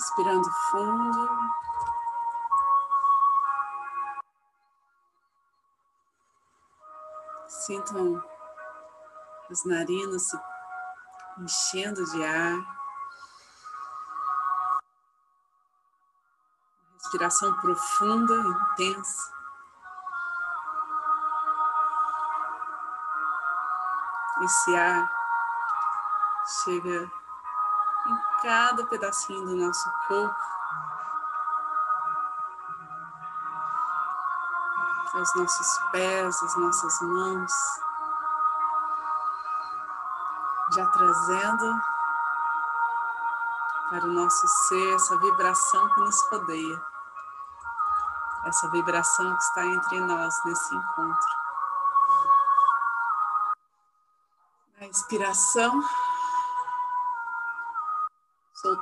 Respirando fundo. Sintam as narinas se enchendo de ar. Respiração profunda, intensa. Esse ar chega em cada pedacinho do nosso corpo, aos nossos pés, as nossas mãos, já trazendo para o nosso ser essa vibração que nos rodeia, essa vibração que está entre nós nesse encontro. A inspiração,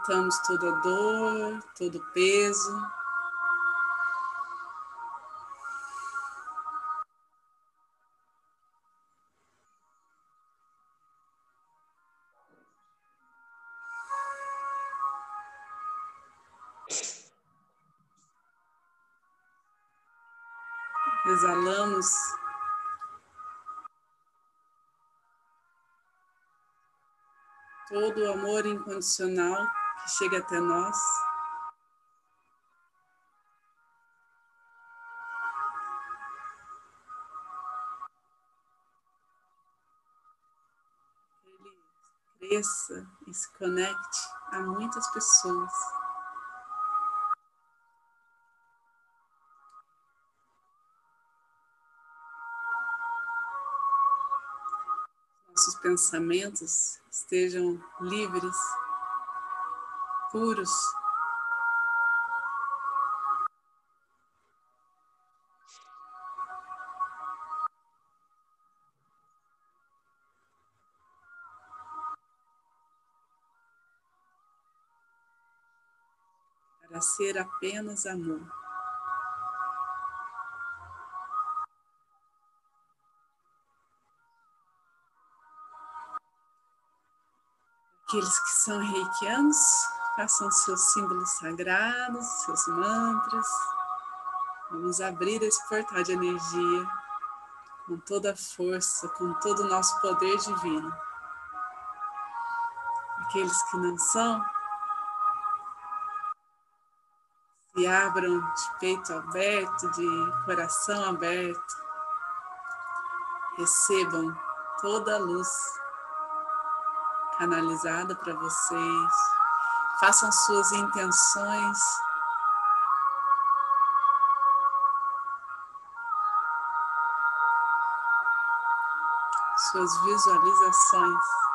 soltamos toda dor, todo peso. Exalamos todo o amor incondicional que chega até nós. Ele cresça e se conecte a muitas pessoas. Nossos pensamentos estejam livres, puros. Para ser apenas amor. Aqueles que são reikianos, façam seus símbolos sagrados, seus mantras. Vamos abrir esse portal de energia com toda a força, com todo o nosso poder divino. Aqueles que não são, se abram de peito aberto, de coração aberto, recebam toda a luz canalizada para vocês. Façam suas intenções. Suas visualizações.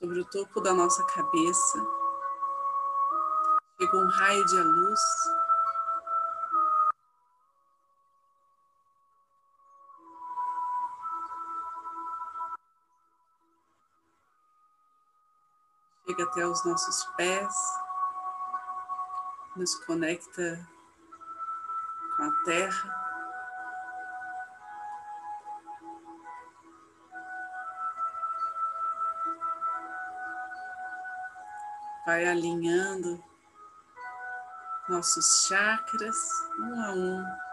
Sobre o topo da nossa cabeça. Chega um raio de luz. Chega até os nossos pés, nos conecta com a terra. Vai alinhando nossos chakras um a um.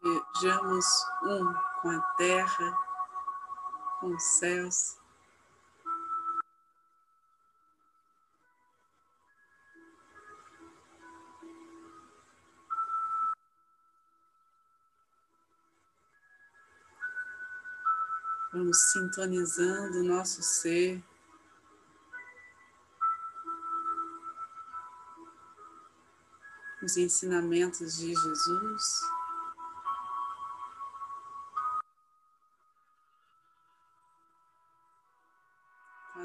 Sejamos um com a terra, com os céus. Vamos sintonizando o nosso ser. Os ensinamentos de Jesus.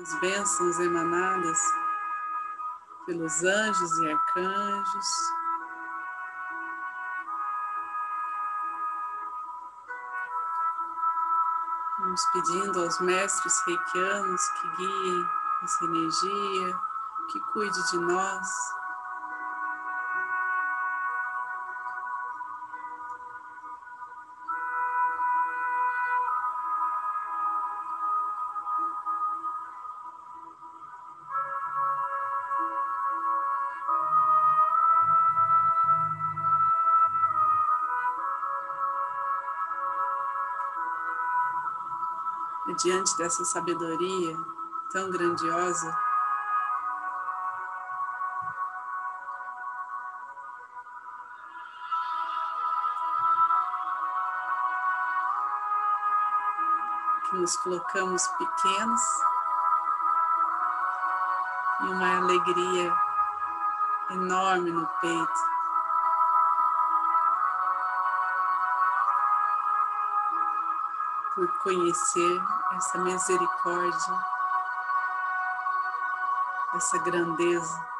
As bênçãos emanadas pelos anjos e arcanjos. Vamos pedindo aos mestres reikianos que guiem essa energia, que cuide de nós. Diante dessa sabedoria tão grandiosa, que nos colocamos pequenos e uma alegria enorme no peito. Por conhecer essa misericórdia, essa grandeza.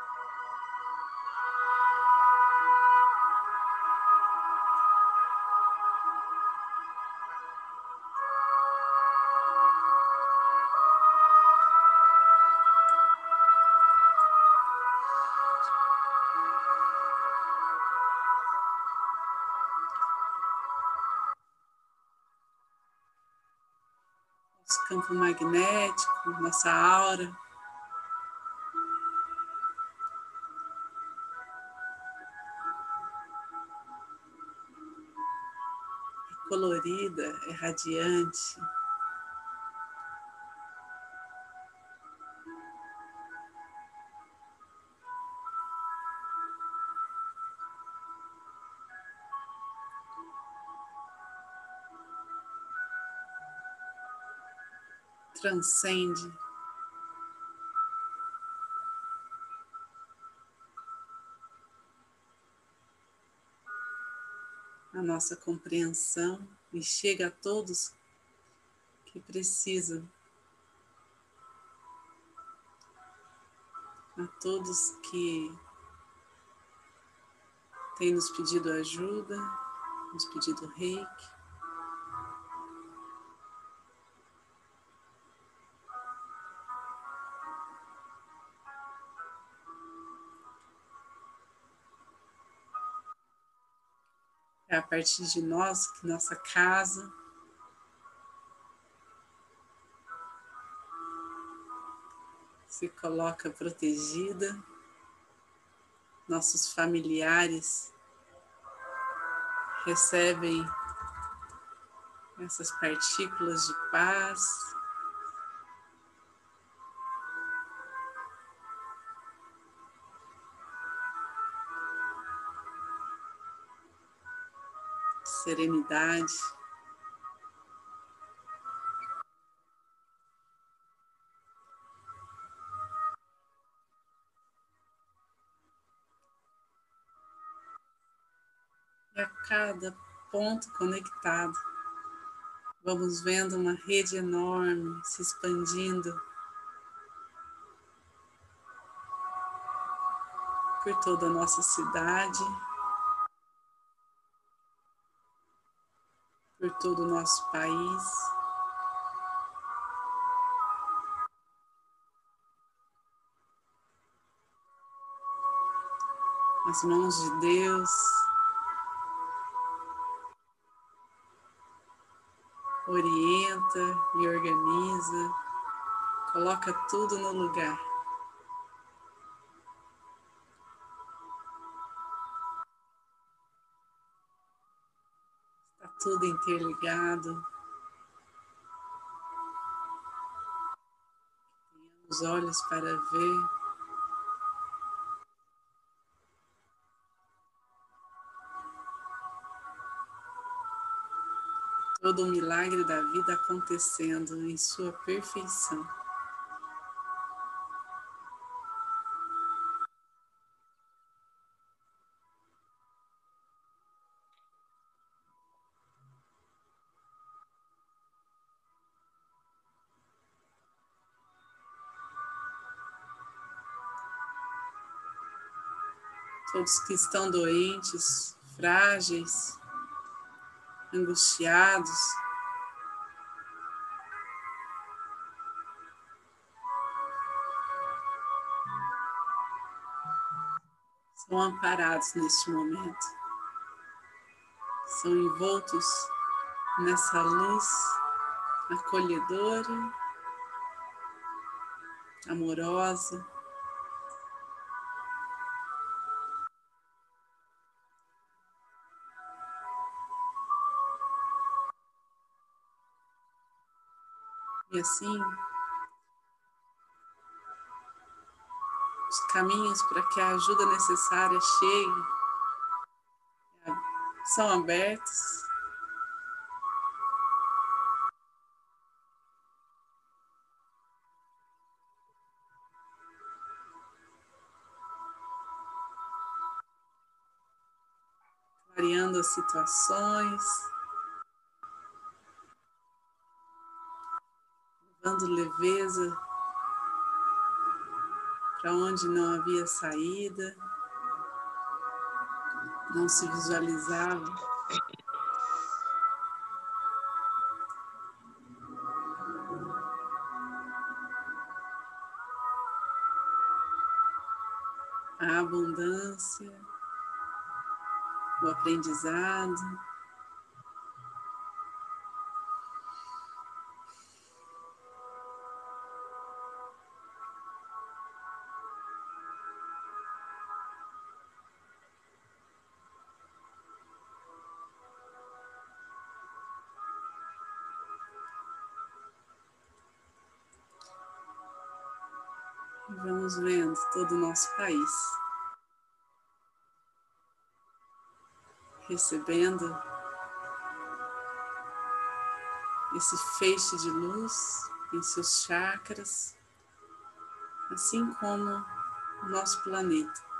Campo magnético, nossa aura. É colorida, é radiante. Transcende. A nossa compreensão e chega a todos que precisam, a todos que têm nos pedido ajuda, nos pedido reiki. A partir de nós que nossa casa se coloca protegida, nossos familiares recebem essas partículas de paz. Serenidade. E a cada ponto conectado, vamos vendo uma rede enorme se expandindo por toda a nossa cidade. Por todo o nosso país. As mãos de Deus orienta e organiza, coloca tudo no lugar. Tudo interligado. Tenhamos olhos para ver. Todo o milagre da vida acontecendo em sua perfeição. Todos que estão doentes, frágeis, angustiados. São amparados neste momento, são envoltos nessa luz acolhedora, amorosa. E assim, os caminhos para que a ajuda necessária chegue são abertos. Variando as situações. Dando leveza para onde não havia saída, não se visualizava. A abundância, o aprendizado. Vamos vendo todo o nosso país. Recebendo esse feixe de luz em seus chakras, assim como o nosso planeta.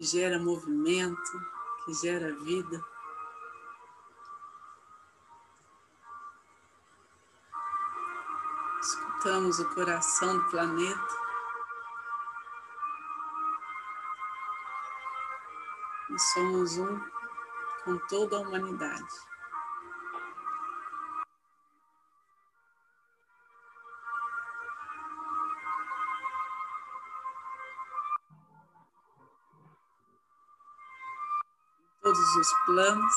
Que gera movimento, que gera vida. Escutamos o coração do planeta. E somos um com toda a humanidade. Todos os planos,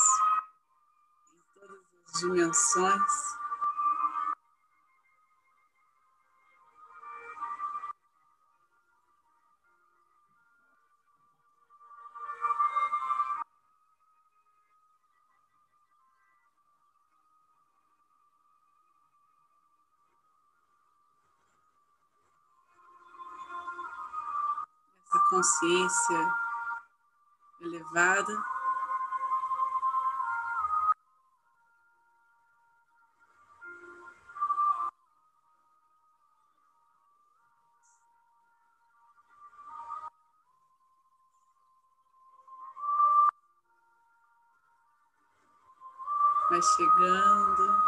em todas as dimensões. Consciência elevada vai chegando.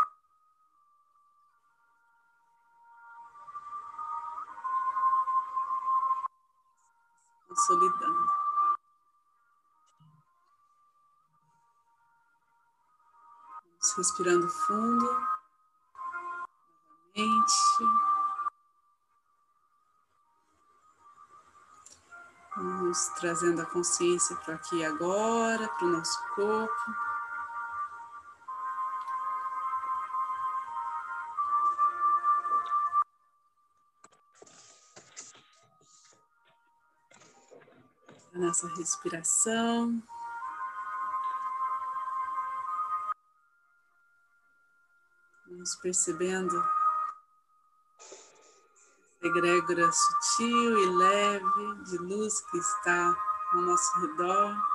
Consolidando. Vamos respirando fundo. Novamente. Vamos trazendo a consciência para aqui agora, para o nosso corpo. Nossa respiração. Vamos percebendo egrégora sutil e leve de luz que está ao nosso redor.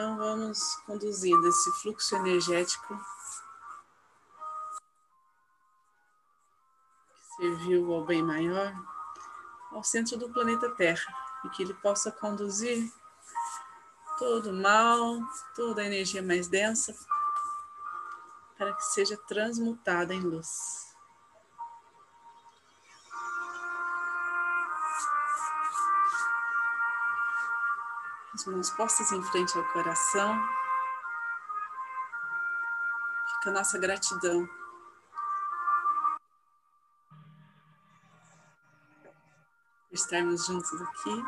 Então vamos conduzindo esse fluxo energético serviu ao bem maior, ao centro do planeta Terra, e que ele possa conduzir todo o mal, toda a energia mais densa, para que seja transmutada em luz. As mãos postas em frente ao coração. Fica a nossa gratidão estarmos juntos aqui.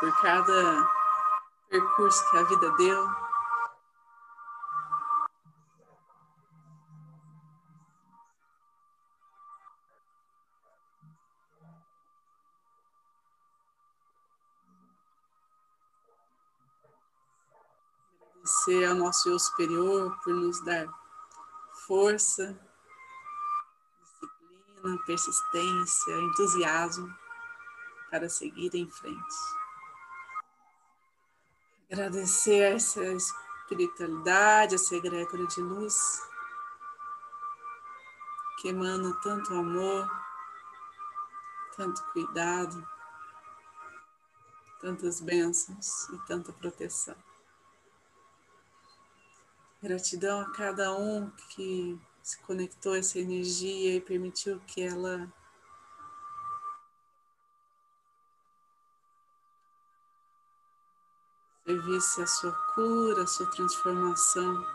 Por cada percurso que a vida deu. Agradecer ao nosso eu superior por nos dar força, disciplina, persistência, entusiasmo para seguir em frente. Agradecer essa espiritualidade, essa egrégora de luz que emana tanto amor, tanto cuidado, tantas bênçãos e tanta proteção. Gratidão a cada um que se conectou a essa energia e permitiu que ela servisse a sua cura, a sua transformação.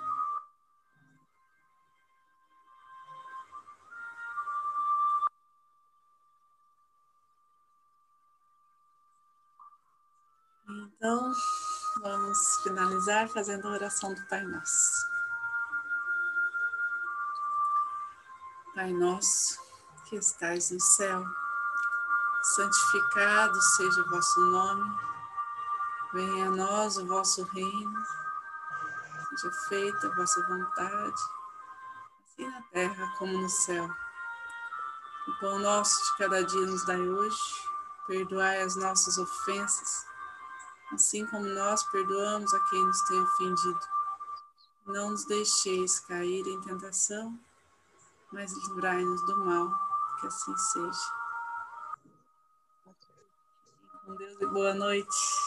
Então, Vamos finalizar fazendo a oração do Pai Nosso. Pai Nosso, que estais no céu, santificado seja o vosso nome, venha a nós o vosso reino, seja feita a vossa vontade, assim na terra como no céu. O pão nosso de cada dia nos dai hoje, perdoai as nossas ofensas, assim como nós perdoamos a quem nos tem ofendido. Não nos deixeis cair em tentação, mas livrai-nos do mal, que assim seja. Com Deus e boa noite.